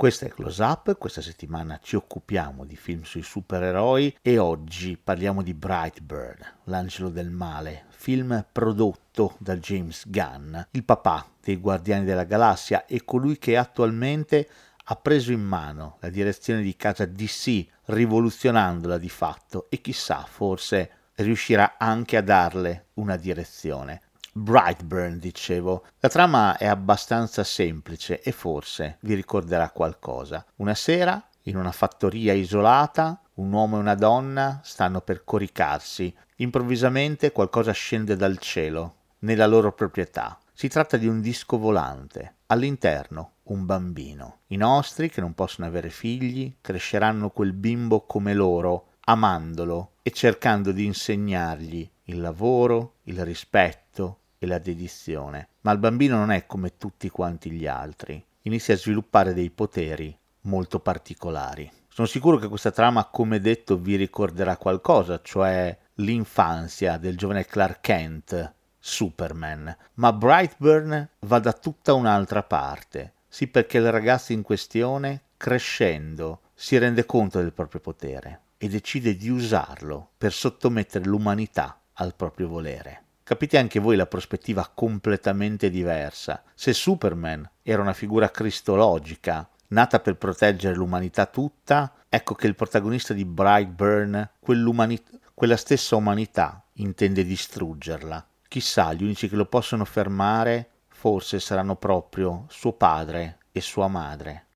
Questo è Close Up, questa settimana ci occupiamo di film sui supereroi e oggi parliamo di Brightburn, l'angelo del male, film prodotto da James Gunn, il papà dei Guardiani della Galassia e colui che attualmente ha preso in mano la direzione di casa DC, rivoluzionandola di fatto e chissà, forse riuscirà anche a darle una direzione. Brightburn, dicevo. La trama è abbastanza semplice e forse vi ricorderà qualcosa. Una sera, in una fattoria isolata, un uomo e una donna stanno per coricarsi. Improvvisamente qualcosa scende dal cielo, nella loro proprietà. Si tratta di un disco volante. All'interno un bambino. I nostri, che non possono avere figli, cresceranno quel bimbo come loro, amandolo e cercando di insegnargli il lavoro, il rispetto, e la dedizione, ma il bambino non è come tutti quanti gli altri, inizia a sviluppare dei poteri molto particolari. Sono sicuro che questa trama, come detto, vi ricorderà qualcosa, cioè l'infanzia del giovane Clark Kent, Superman, ma Brightburn va da tutta un'altra parte. Sì, perché il ragazzo in questione, crescendo, si rende conto del proprio potere e decide di usarlo per sottomettere l'umanità al proprio volere. Capite anche voi la prospettiva completamente diversa. Se Superman era una figura cristologica, nata per proteggere l'umanità tutta, ecco che il protagonista di Brightburn, quella stessa umanità, intende distruggerla. Chissà, gli unici che lo possono fermare forse saranno proprio suo padre e sua madre.